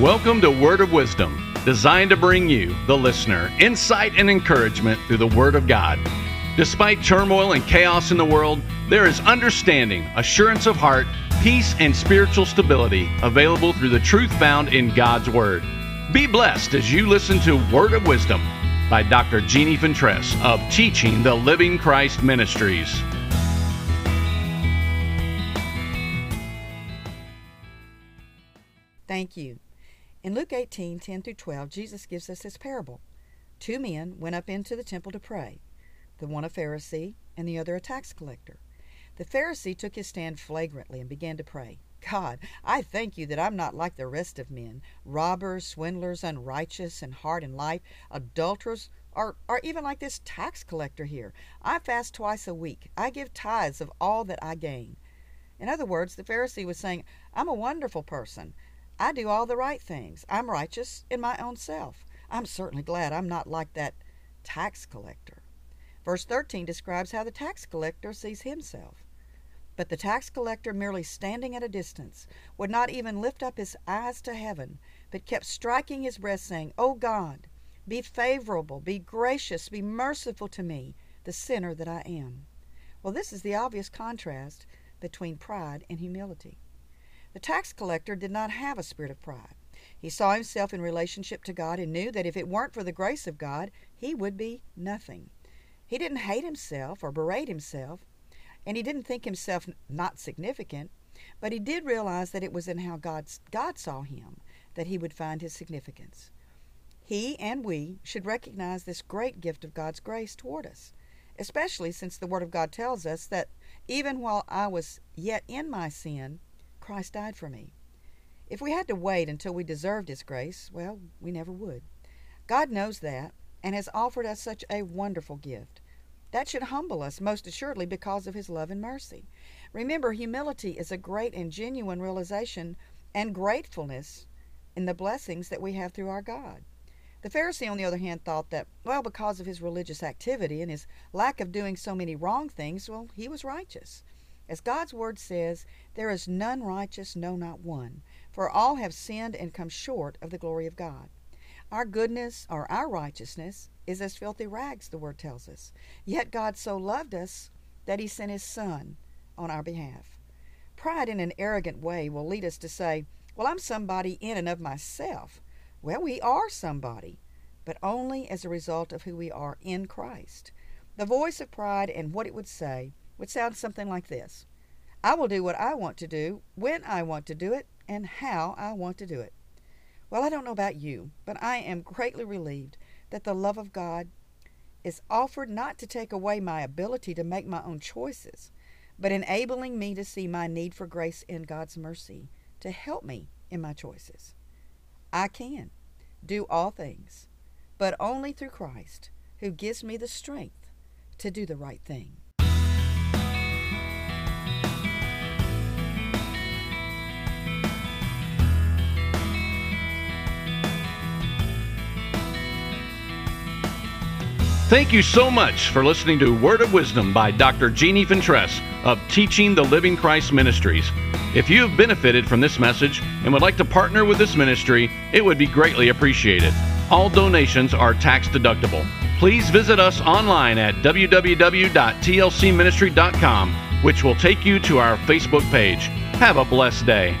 Welcome to Word of Wisdom, designed to bring you, the listener, insight and encouragement through the Word of God. Despite turmoil and chaos in the world, there is understanding, assurance of heart, peace, and spiritual stability available through the truth found in God's Word. Be blessed as you listen to Word of Wisdom by Dr. Jeannie Fentress of Teaching the Living Christ Ministries. Thank you. In Luke 18 10 through 12, Jesus gives us this parable. Two men went up into the temple to pray, the one a Pharisee and the other a tax collector. The Pharisee took his stand flagrantly and began to pray. God, I thank you that I'm not like the rest of men robbers, swindlers, unrighteous, and hard in life, adulterers, or, or even like this tax collector here. I fast twice a week. I give tithes of all that I gain. In other words, the Pharisee was saying, I'm a wonderful person. I do all the right things. I'm righteous in my own self. I'm certainly glad I'm not like that tax collector. Verse 13 describes how the tax collector sees himself. But the tax collector, merely standing at a distance, would not even lift up his eyes to heaven, but kept striking his breast, saying, O God, be favorable, be gracious, be merciful to me, the sinner that I am. Well, this is the obvious contrast between pride and humility. The tax collector did not have a spirit of pride. He saw himself in relationship to God and knew that if it weren't for the grace of God, he would be nothing. He didn't hate himself or berate himself, and he didn't think himself not significant, but he did realize that it was in how God, God saw him that he would find his significance. He and we should recognize this great gift of God's grace toward us, especially since the Word of God tells us that even while I was yet in my sin, Christ died for me. If we had to wait until we deserved His grace, well, we never would. God knows that and has offered us such a wonderful gift. That should humble us most assuredly because of His love and mercy. Remember, humility is a great and genuine realization and gratefulness in the blessings that we have through our God. The Pharisee, on the other hand, thought that, well, because of his religious activity and his lack of doing so many wrong things, well, he was righteous. As God's word says, there is none righteous, no, not one, for all have sinned and come short of the glory of God. Our goodness or our righteousness is as filthy rags, the word tells us. Yet God so loved us that he sent his Son on our behalf. Pride in an arrogant way will lead us to say, Well, I'm somebody in and of myself. Well, we are somebody, but only as a result of who we are in Christ. The voice of pride and what it would say would sound something like this I will do what I want to do, when I want to do it, and how I want to do it. Well, I don't know about you, but I am greatly relieved that the love of God is offered not to take away my ability to make my own choices, but enabling me to see my need for grace in God's mercy to help me in my choices. I can do all things, but only through Christ, who gives me the strength to do the right thing. Thank you so much for listening to Word of Wisdom by Dr. Jeannie Fentress of Teaching the Living Christ Ministries. If you have benefited from this message and would like to partner with this ministry, it would be greatly appreciated. All donations are tax deductible. Please visit us online at www.tlcministry.com, which will take you to our Facebook page. Have a blessed day.